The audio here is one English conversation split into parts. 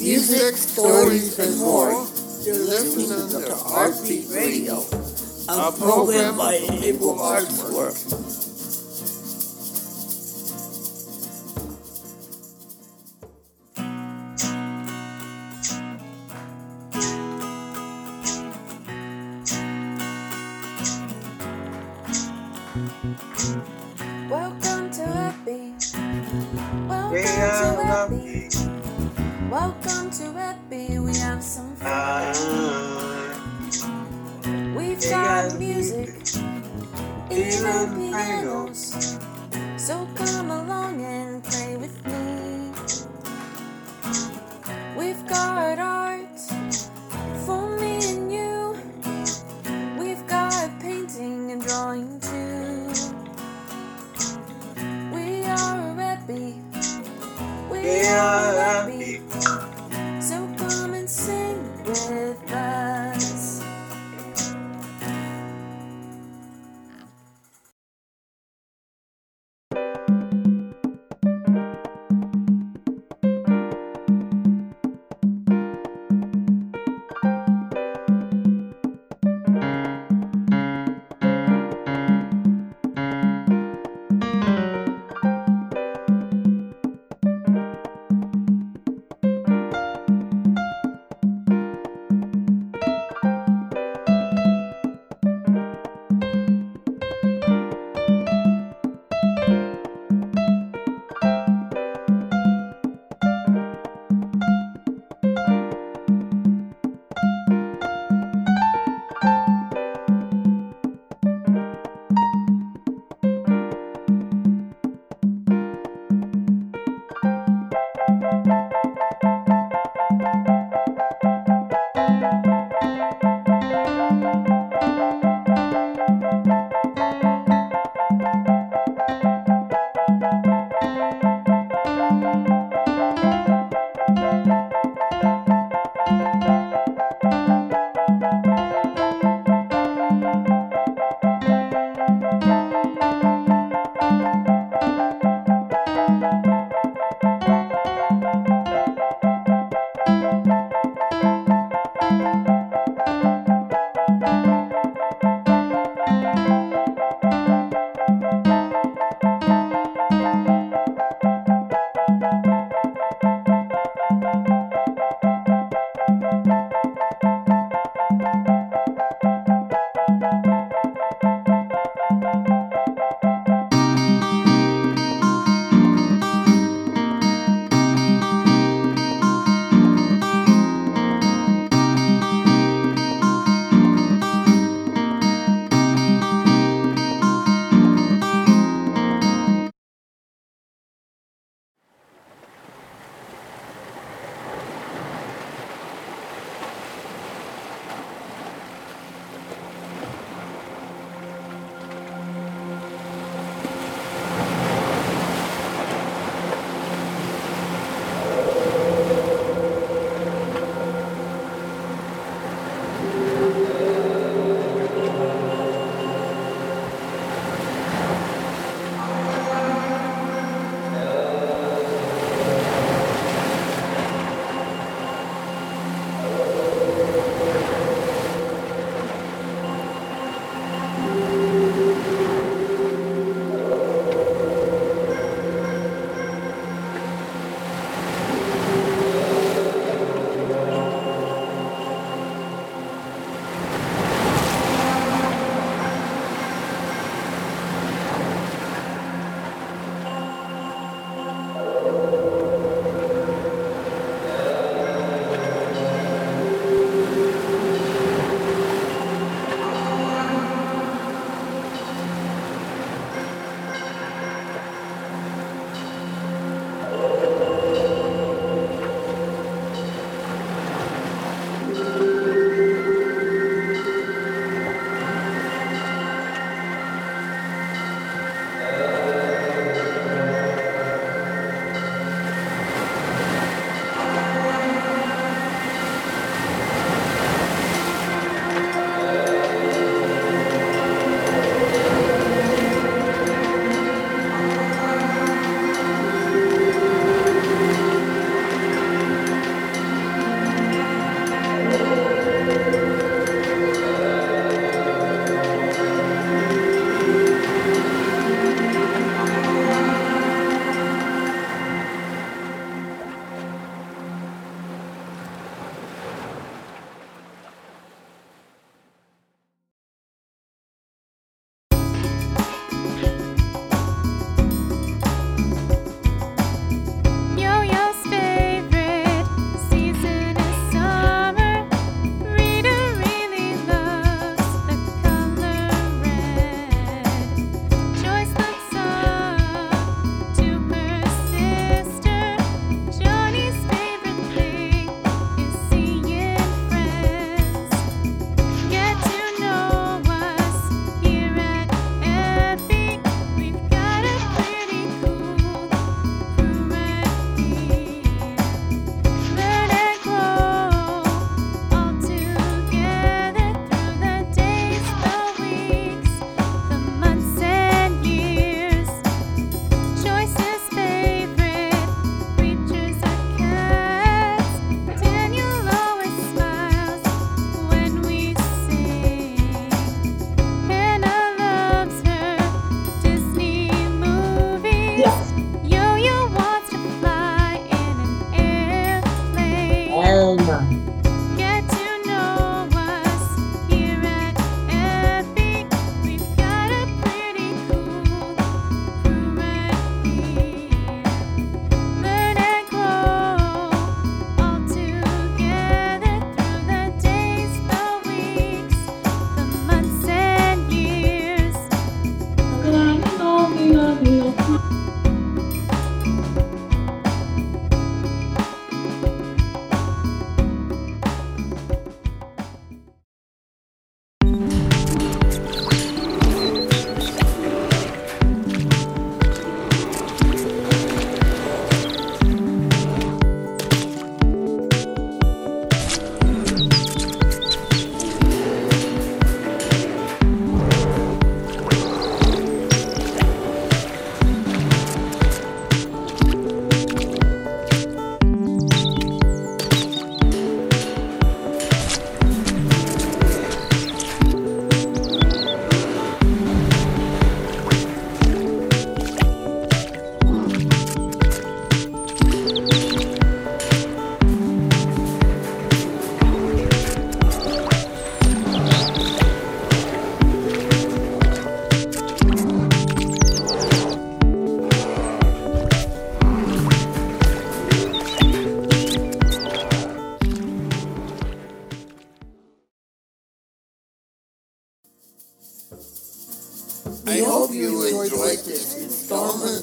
music, stories, and more. You're listening to Heartbeat Radio, a program by Able Arts Work. Welcome to Happy. Welcome We to are Happy. Welcome to Happy. We have some fun. Ah, We've we got music, even even pianos. So come along and play with me. We've got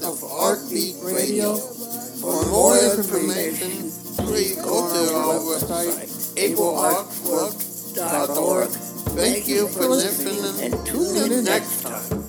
of Heartbeat Radio. For more information, please go to our website, ableartwork.org. Thank you for listening and tune in next time.